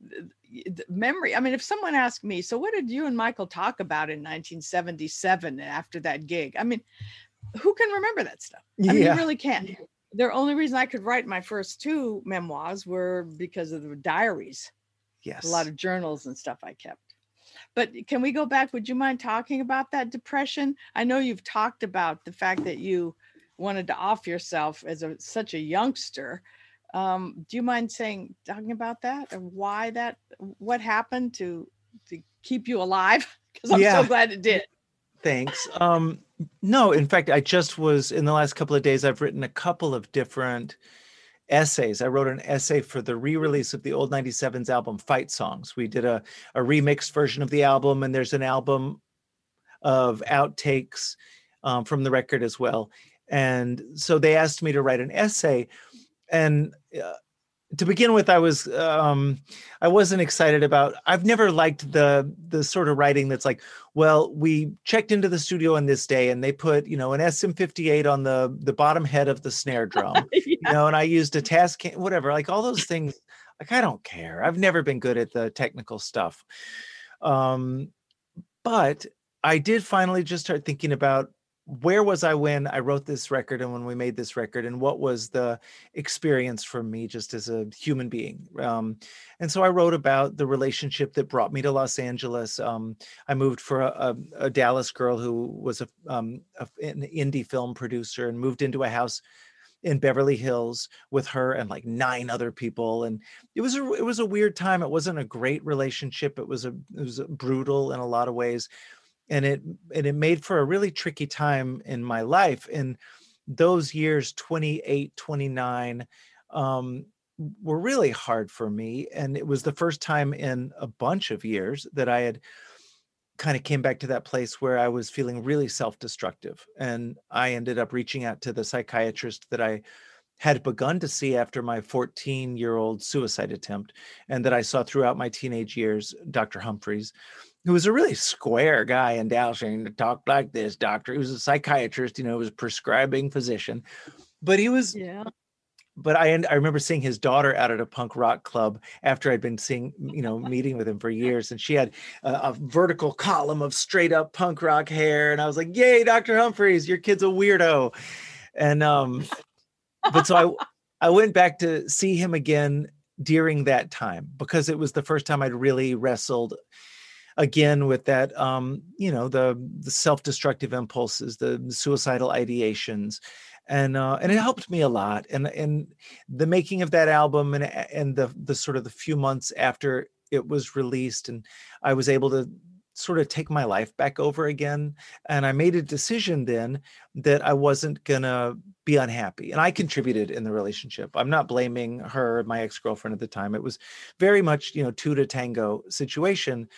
th- th- the memory. I mean, if someone asked me, so what did you and Michael talk about in 1977 after that gig? I mean, who can remember that stuff? I mean, you really can't. The only reason I could write my first two memoirs were because of the diaries, Yes. a lot of journals and stuff I kept. But can we go back? Would you mind talking about that depression? I know you've talked about the fact that you wanted to off yourself as a such a youngster. Um, do you mind saying talking about that and why that what happened to to keep you alive? Because I'm Yeah. so glad it did. Thanks. Um, no, in fact, I just was in the last couple of days, I've written a couple of different essays. I wrote an essay for the re-release of the old 97s album Fight Songs. We did a, a remixed version of the album, and there's an album of outtakes um, from the record as well. And so they asked me to write an essay. And uh, to begin with, I was um, I wasn't excited about. I've never liked the the sort of writing that's like, well, we checked into the studio on this day, and they put you know an SM58 on the the bottom head of the snare drum, you know, and I used a task, whatever, like all those things. Like I don't care. I've never been good at the technical stuff. Um, but I did finally just start thinking about where was I when I wrote this record and when we made this record, and what was the experience for me just as a human being. Um, and so I wrote about the relationship that brought me to Los Angeles. Um, I moved for a, a, a, Dallas girl who was a, um, a, an indie film producer and moved into a house in Beverly Hills with her and like nine other people and it was a it was a weird time it wasn't a great relationship it was a it was brutal in a lot of ways and it and it made for a really tricky time in my life in those years 28 29 um, were really hard for me and it was the first time in a bunch of years that i had kind of came back to that place where i was feeling really self-destructive and i ended up reaching out to the psychiatrist that i had begun to see after my 14 year old suicide attempt and that i saw throughout my teenage years dr humphreys who was a really square guy in Dallas and talked like this doctor. He was a psychiatrist, you know, he was a prescribing physician, but he was, yeah. But I I remember seeing his daughter out at a punk rock club after I'd been seeing you know meeting with him for years, and she had a, a vertical column of straight up punk rock hair, and I was like, "Yay, Doctor Humphreys, your kid's a weirdo," and um, but so I I went back to see him again during that time because it was the first time I'd really wrestled again with that um you know the the self-destructive impulses the suicidal ideations and uh and it helped me a lot and and the making of that album and and the the sort of the few months after it was released and i was able to sort of take my life back over again and i made a decision then that i wasn't gonna be unhappy and i contributed in the relationship. I'm not blaming her my ex-girlfriend at the time. It was very much you know two to tango situation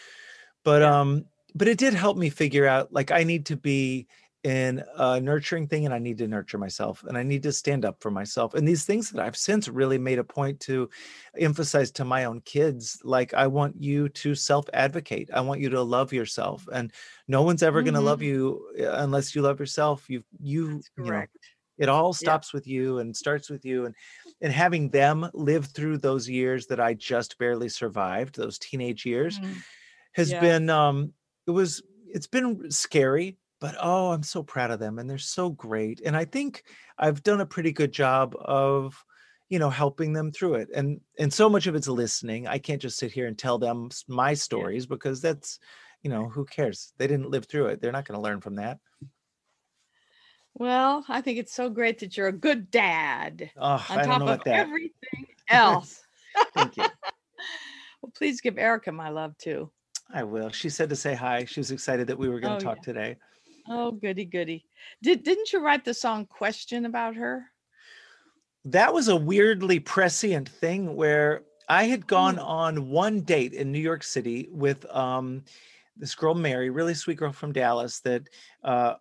but yeah. um but it did help me figure out like i need to be in a nurturing thing and i need to nurture myself and i need to stand up for myself and these things that i've since really made a point to emphasize to my own kids like i want you to self advocate i want you to love yourself and no one's ever mm-hmm. going to love you uh, unless you love yourself you you you know it all stops yeah. with you and starts with you and and having them live through those years that i just barely survived those teenage years mm-hmm has yeah. been um it was it's been scary but oh i'm so proud of them and they're so great and i think i've done a pretty good job of you know helping them through it and and so much of it's listening i can't just sit here and tell them my stories yeah. because that's you know who cares? They didn't live through it they're not going to learn from that. Well i think it's so great that you're a good dad oh, on top of that. everything else. Thank you. Well please give erica my love too I will. She said to say hi. She was excited that we were going to oh, talk yeah. today. Oh, goody goody. Did didn't you write the song Question about her? That was a weirdly prescient thing where I had gone mm. on one date in New York City with um this girl Mary, really sweet girl from Dallas that uh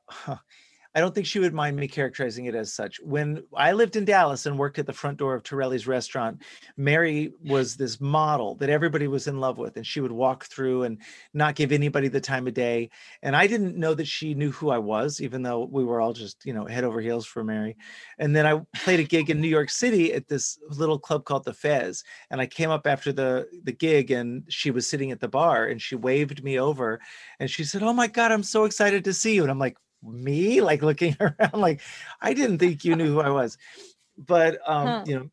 I don't think she would mind me characterizing it as such. When I lived in Dallas and worked at the front door of Torelli's restaurant, Mary was this model that everybody was in love with, and she would walk through and not give anybody the time of day. And I didn't know that she knew who I was, even though we were all just, you know, head over heels for Mary. And then I played a gig in New York City at this little club called the Fez. And I came up after the the gig, and she was sitting at the bar, and she waved me over, and she said, "Oh my God, I'm so excited to see you." And I'm like, me like looking around like i didn't think you knew who i was. But um huh. you know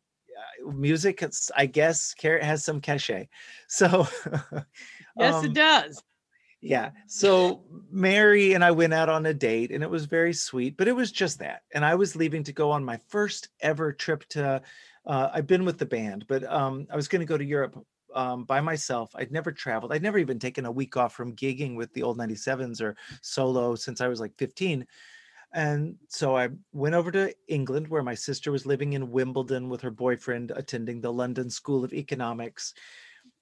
music it's, i guess carrot has some cachet. So yes um, it does. yeah. So mary and i went out on a date and it was very sweet but it was just that. And i was leaving to go on my first ever trip to uh, i've been with the band but um, i was going to go to europe um, by myself. I'd never traveled. I'd never even taken a week off from gigging with the old 97s or solo since I was like 15. And so I went over to England where my sister was living in Wimbledon with her boyfriend attending the London School of Economics.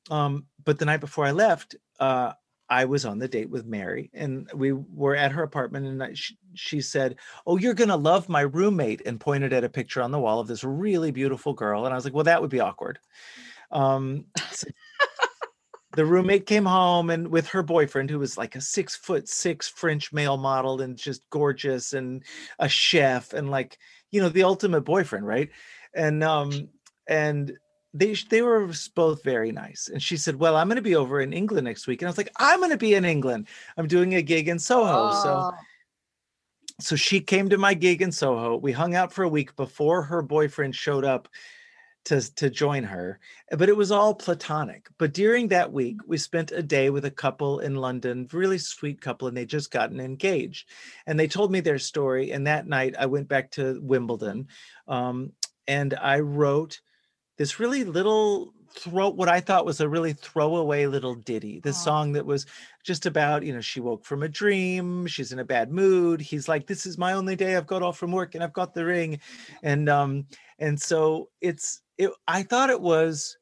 Um, but the night before I left, uh, I was on the date with Mary and we were at her apartment and I, she, she, said, Oh, you're going to love my roommate and pointed at a picture on the wall of this really beautiful girl. And I was like, Well, that would be awkward. Um, so the roommate came home and with her boyfriend, who was like a six foot six French male model and just gorgeous and a chef and like, you know, the ultimate boyfriend, right? And um, and they they were both very nice. And she said, "Well, I'm going to be over in England next week." And I was like, "I'm going to be in England. I'm doing a gig in Soho." So Oh, so she came to my gig in Soho. We hung out for a week before her boyfriend showed up to to join her, but it was all platonic. But during that week, we spent a day with a couple in London, really sweet couple, and they just gotten engaged. And they told me their story. And that night, I went back to Wimbledon, um, and I wrote this really little throw what I thought was a really throwaway little ditty. This Aw. song that was just about, you know, she woke from a dream, she's in a bad mood. He's like, This is my only day. I've got off from work and I've got the ring. And um, and so it's it I thought it was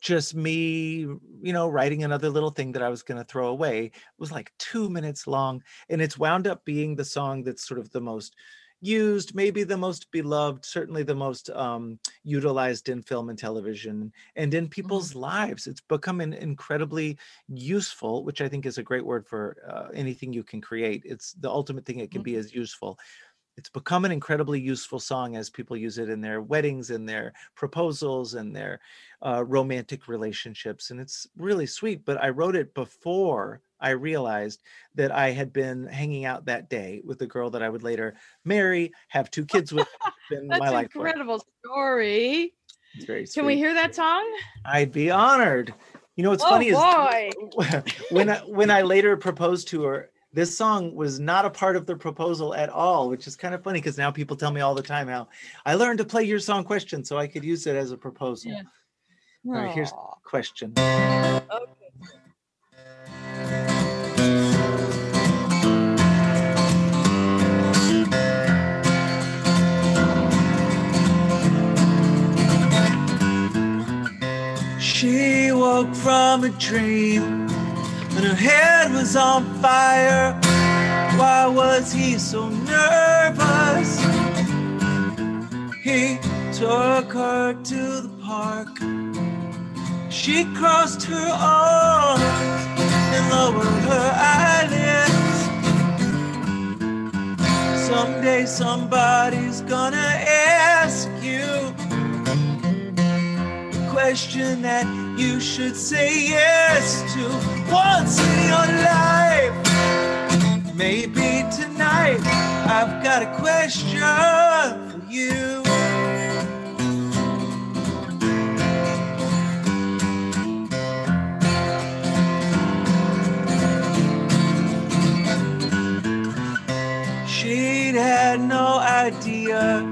just me, you know, writing another little thing that I was going to throw away. It was like two minutes long, and it's wound up being the song that's sort of the most used, maybe the most beloved, certainly the most um, utilized in film and television and in people's lives. It's become an incredibly useful, which I think is a great word for uh, anything you can create. It's the ultimate thing it can be as useful. It's become an incredibly useful song as people use it in their weddings and their proposals and their uh, romantic relationships. And it's really sweet. But I wrote it before I realized that I had been hanging out that day with the girl that I would later marry, have two kids with. that's my an life incredible story. It's very sweet. Can we hear that song? I'd be honored. You know what's oh funny is when I, when I later proposed to her, this song was not a part of the proposal at all, which is kind of funny because now people tell me all the time how I learned to play your song question so I could use it as a proposal. Yeah. All right, here's question. She woke from a dream her head was on fire. Why was he so nervous? He took her to the park. She crossed her arms and lowered her eyelids. Someday somebody's gonna ask you a question that you should say yes to once in your life. Maybe tonight I've got a question for you. She'd had no idea.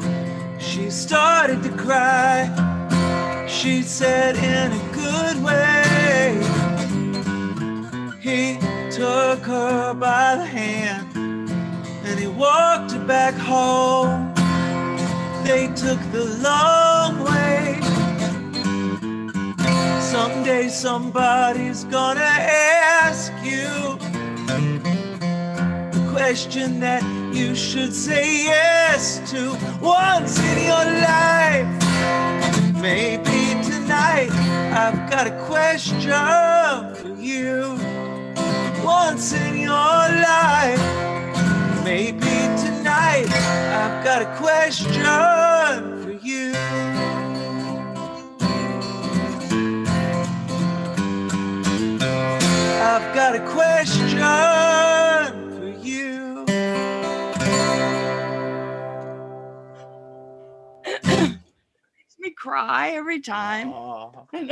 She started to cry. She said in a good way. He took her by the hand and he walked her back home. They took the long way. Someday somebody's gonna ask you the question that you should say yes to once in your life. Maybe tonight I've got a question for you. Once in your life. Maybe tonight I've got a question for you. I've got a question cry every time.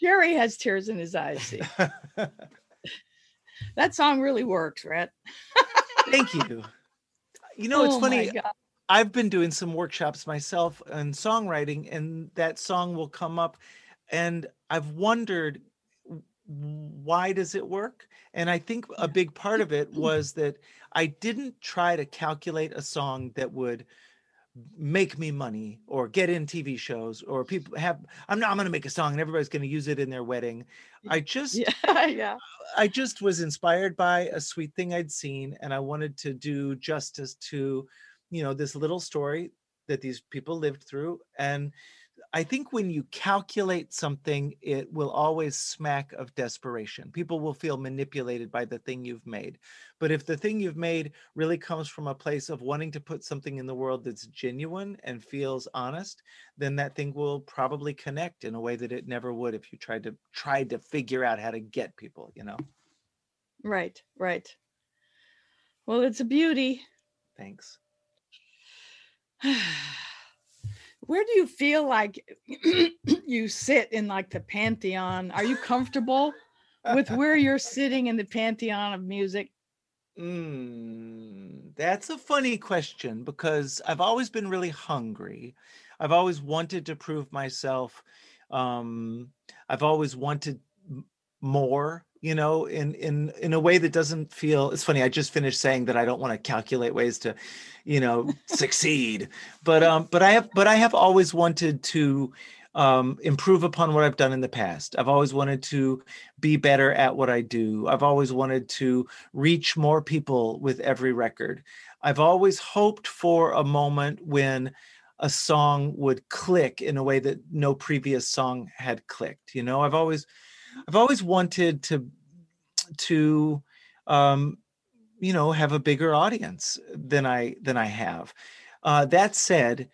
Jerry has tears in his eyes. See, that song really works, Rhett. Thank you. You know, it's Oh funny. I've been doing some workshops myself on songwriting, and that song will come up. And I've wondered why does it work? And I think a big part of it was that I didn't try to calculate a song that would make me money or get in TV shows or people have I'm not I'm going to make a song and everybody's going to use it in their wedding. I just Yeah, yeah. I just was inspired by a sweet thing I'd seen, and I wanted to do justice to, you know, this little story that these people lived through. And I think when you calculate something, it will always smack of desperation. People will feel manipulated by the thing you've made. But if the thing you've made really comes from a place of wanting to put something in the world that's genuine and feels honest, then that thing will probably connect in a way that it never would if you tried to tried to figure out how to get people, you know. Right, right. Well, it's a beauty. Thanks. Where do you feel like you sit in like the pantheon? Are you comfortable with where you're sitting in the pantheon of music? Mm, that's a funny question because I've always been really hungry. I've always wanted to prove myself. Um, I've always wanted more, you know, in in in a way that doesn't feel. It's funny. I just finished saying that I don't want to calculate ways to, you know, succeed. But um, but I have but I have always wanted to um, improve upon what I've done in the past. I've always wanted to be better at what I do. I've always wanted to reach more people with every record. I've always hoped for a moment when a song would click in a way that no previous song had clicked. You know, I've always I've always wanted to to um, you know have a bigger audience than I than I have. Uh, that said,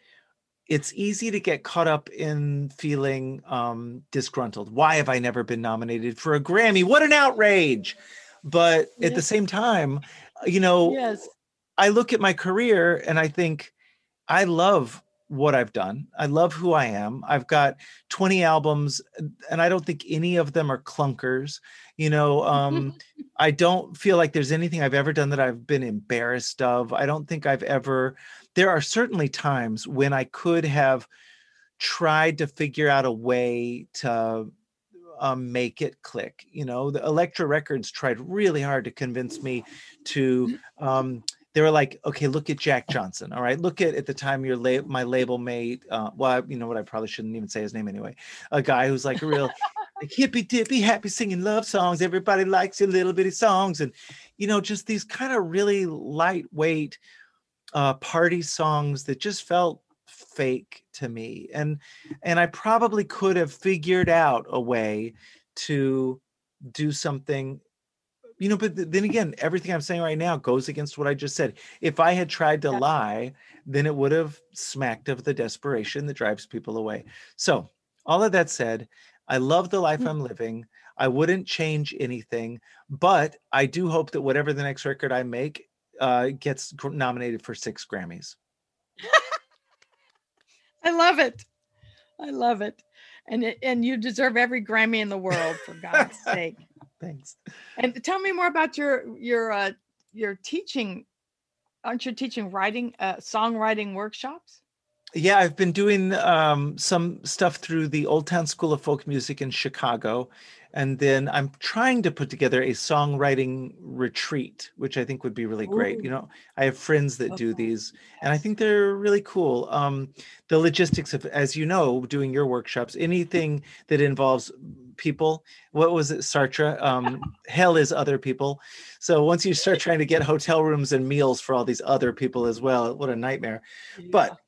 it's easy to get caught up in feeling um, disgruntled. Why have I never been nominated for a Grammy? What an outrage! But at the same time, you know, Yes. I look at my career and I think I love what I've done. I love who I am. I've got 20 albums and I don't think any of them are clunkers. You know, um I don't feel like there's anything I've ever done that I've been embarrassed of. I don't think I've ever there are certainly times when I could have tried to figure out a way to um, make it click. You know, the Elektra Records tried really hard to convince me to. Um, they were like, okay, look at Jack Johnson. All right, look at at the time your la- my label mate. Uh, well, you know what? I probably shouldn't even say his name anyway. A guy who's like a real like hippy dippy, happy singing love songs. Everybody likes your little bitty songs, and you know, just these kind of really lightweight uh, party songs that just felt fake to me and and i probably could have figured out a way to do something you know but then again everything i'm saying right now goes against what i just said. If i had tried to lie then it would have smacked of the desperation that drives people away. So all of that said i love the life i'm living. I wouldn't change anything but i do hope that whatever the next record i make uh, gets nominated for six grammys. I love it. I love it. And it, and you deserve every Grammy in the world for God's sake. thanks And tell me more about your your uh your teaching. Aren't you teaching writing uh songwriting workshops? Yeah, I've been doing um, some stuff through the Old Town School of Folk Music in Chicago. And then I'm trying to put together a songwriting retreat, which I think would be really great. You know, I have friends that do these, and I think they're really cool. Um, the logistics of, as you know, doing your workshops, anything that involves people, what was it, Sartre? Um, hell is other people. So once you start trying to get hotel rooms and meals for all these other people as well, what a nightmare. But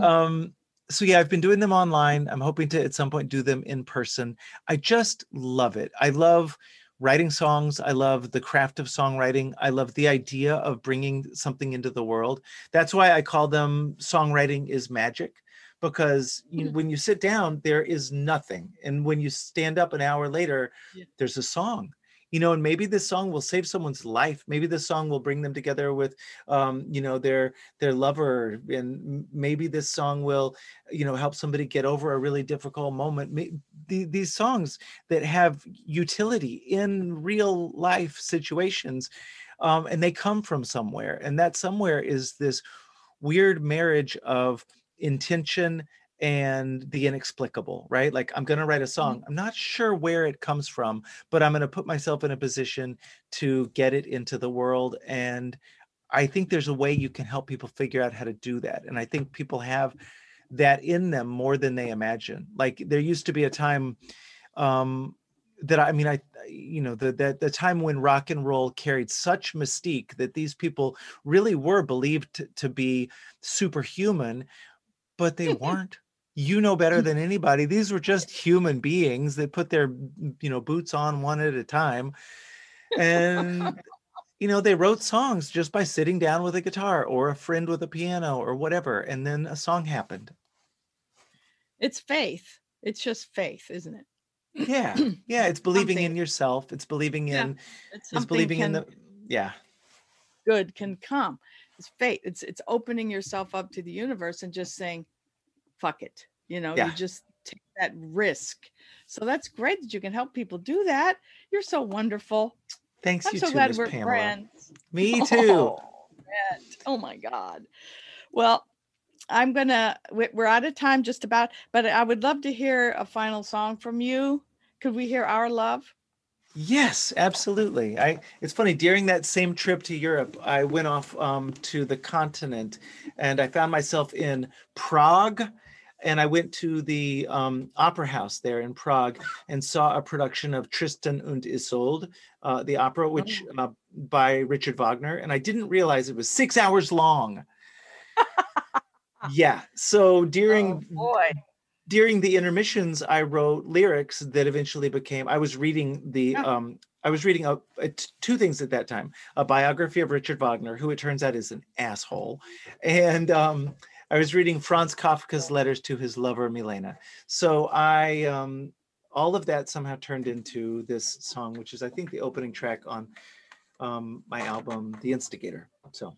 um so yeah i've been doing them online i'm hoping to at some point do them in person i just love it i love writing songs i love the craft of songwriting i love the idea of bringing something into the world that's why i call them songwriting is magic because you know, when you sit down there is nothing and when you stand up an hour later Yeah. there's a song you know and maybe this song will save someone's life. Maybe this song will bring them together with um you know their their lover and maybe this song will you know help somebody get over a really difficult moment. These songs that have utility in real life situations um, and they come from somewhere and that somewhere is this weird marriage of intention and the inexplicable right like i'm going to write a song i'm not sure where it comes from but i'm going to put myself in a position to get it into the world and I think there's a way you can help people figure out how to do that. And I think people have that in them more than they imagine. Like there used to be a time um that I mean I you know the the, the time when rock and roll carried such mystique that these people really were believed to, to be superhuman but they weren't you know better mm. than anybody. These were just human beings that put their, mm, you know, boots on one at a time. And you know, they wrote songs just by sitting down with a guitar or a friend with a piano or whatever, and then a song happened. It's faith. It's just faith, isn't it? Yeah, yeah. It's believing in yourself. It's believing Yeah, in. It's It's something believing in the. Yeah, good can come. It's faith. It's it's opening yourself up to the universe and just saying, "Fuck it." You know, Yeah. you just take that risk. So that's great that you can help people do that. You're so wonderful. thanks I'm you so too, glad Miss we're Pamela. friends. Me too. Oh, Oh my God. Well, I'm gonna. we- We're out of time just about, but I would love to hear a final song from you. Could we hear "Our Love"? Yes, absolutely. I it's funny during that same trip to Europe, I went off um, to the continent and I found myself in Prague and I went to the um, opera house there in Prague and saw a production of Tristan und Isolde, uh, the opera which uh, by Richard Wagner and I didn't realize it was 6 hours long. yeah. So during oh boy. during the intermissions i wrote lyrics that eventually became i was reading the um i was reading a, a t- two things at that time a biography of richard wagner who it turns out is an asshole and um i was reading franz kafka's letters to his lover milena so i um all of that somehow turned into this song which is i think the opening track on um my album the instigator so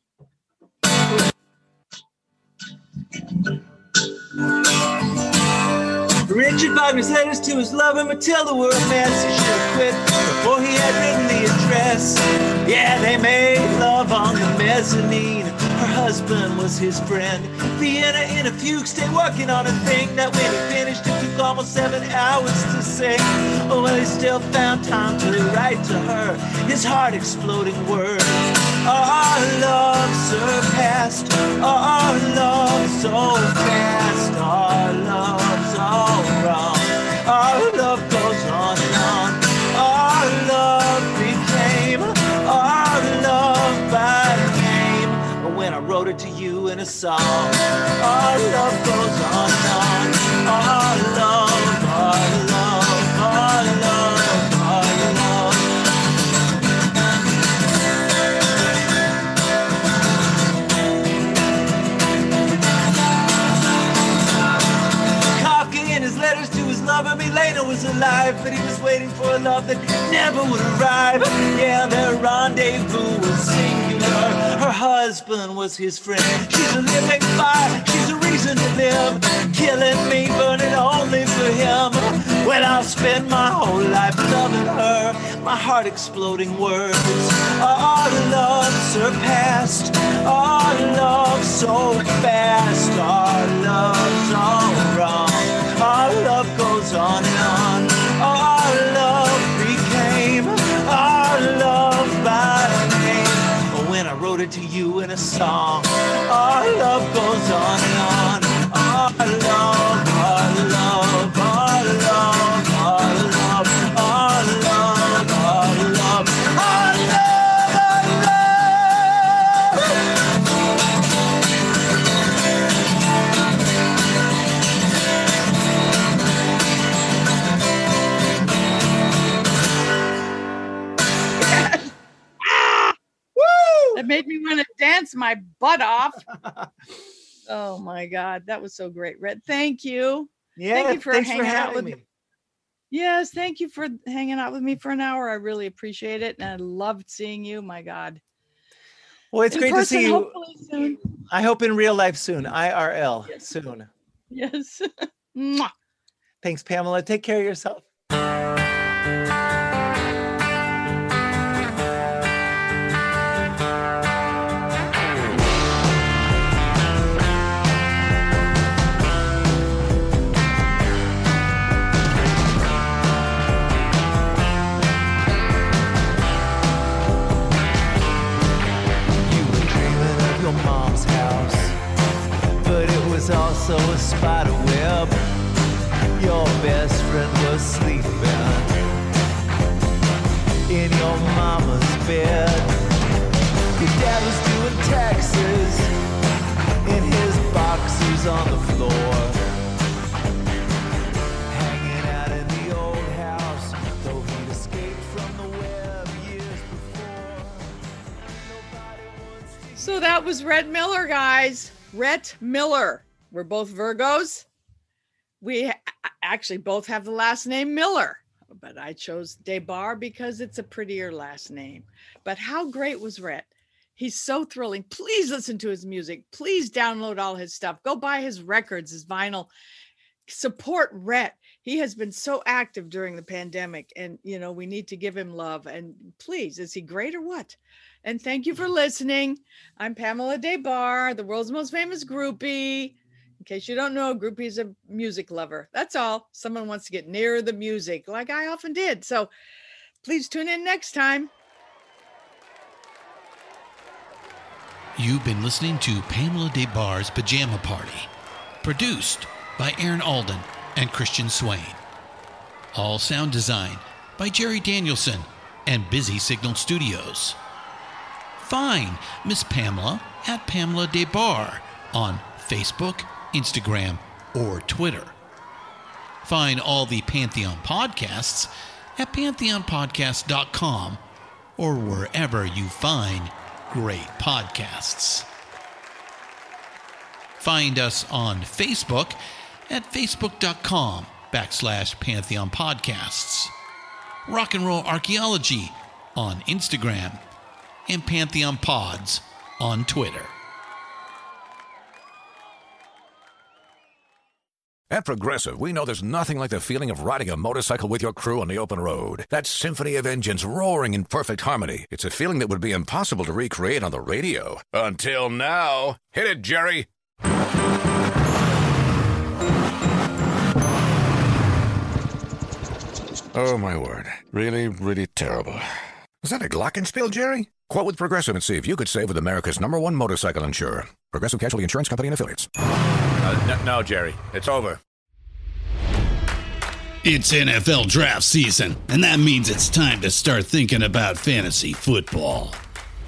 Richard Wagner's letters to his lover Matilda were a mess. He should have quit before he had written the address. Yeah, they made love on the mezzanine. Husband was his friend. Vienna in a fugue, stay working on a thing that when he finished, it took almost seven hours to sing. Oh, well, he still found time to write to her his heart exploding words. Oh, our love surpassed, oh, our love so fast, our love's all wrong. Our in a song, our love goes on and on. Our love, our love, our love, our love. Kafka in his letters to his lover Milena was alive, but he was waiting for a love that never would arrive. Yeah, their rendezvous was singular. Her husband was his friend. She's a living fire, she's a reason to live. Killing me, burning only for him. When I'll spend my whole life loving her, my heart exploding words. Our love surpassed, our love so fast, our love's all wrong. Our love goes on and on. To you in a song, our love goes on and on. Our love, That made me want to dance my butt off. oh my God, that was so great, Rhett. Thank you. yeah thank you for thanks for hanging out with me Yes, thank you for hanging out with me for an hour. I really appreciate it, and I loved seeing you. My God, well it's In great to see you Hopefully soon. i hope in real life soon irl soon Yes. Thanks, Pamela. Take care of yourself. was also a spider web. Your best friend was sleeping in your mama's bed. Your dad was doing taxes in his on the floor. So that was Rhett Miller, guys. Rhett Miller. We're both Virgos. We actually both have the last name Miller, but I chose Des Barres because it's a prettier last name. But how great was Rhett? He's so thrilling. Please listen to his music. Please download all his stuff. Go buy his records, his vinyl. Support Rhett. He has been so active during the pandemic, and you know we need to give him love. And please, is he great or what? And thank you for listening. I'm Pamela Des Barres, the world's most famous groupie. In case you don't know, groupie's a music lover. That's all. Someone wants to get near the music, like I often did. So please tune in next time. You've been listening to Pamela Des Barres' Pajama Party, produced by Aaron Alden and Christian Swain. All sound design by Jerry Danielson and Busy Signal Studios. Find Miss Pamela at Pamela Des Barres on Facebook, Instagram, or Twitter. Find all the Pantheon podcasts at pantheonpodcast.com or wherever you find great podcasts. Find us on Facebook at facebook.com backslash Pantheon Podcasts. Rock and Roll Archaeology on Instagram and Pantheon Pods on Twitter. At Progressive, we know there's nothing like the feeling of riding a motorcycle with your crew on the open road. That symphony of engines roaring in perfect harmony. It's a feeling that would be impossible to recreate on the radio. Until now. Hit it, Jerry. Oh, my word. Really, really terrible. Was that a glockenspiel, Jerry? Quote with Progressive and see if you could save with America's number one motorcycle insurer. Progressive Casualty Insurance Company and Affiliates. Uh, n- no, Jerry. It's over. It's NFL draft season, and that means it's time to start thinking about fantasy football.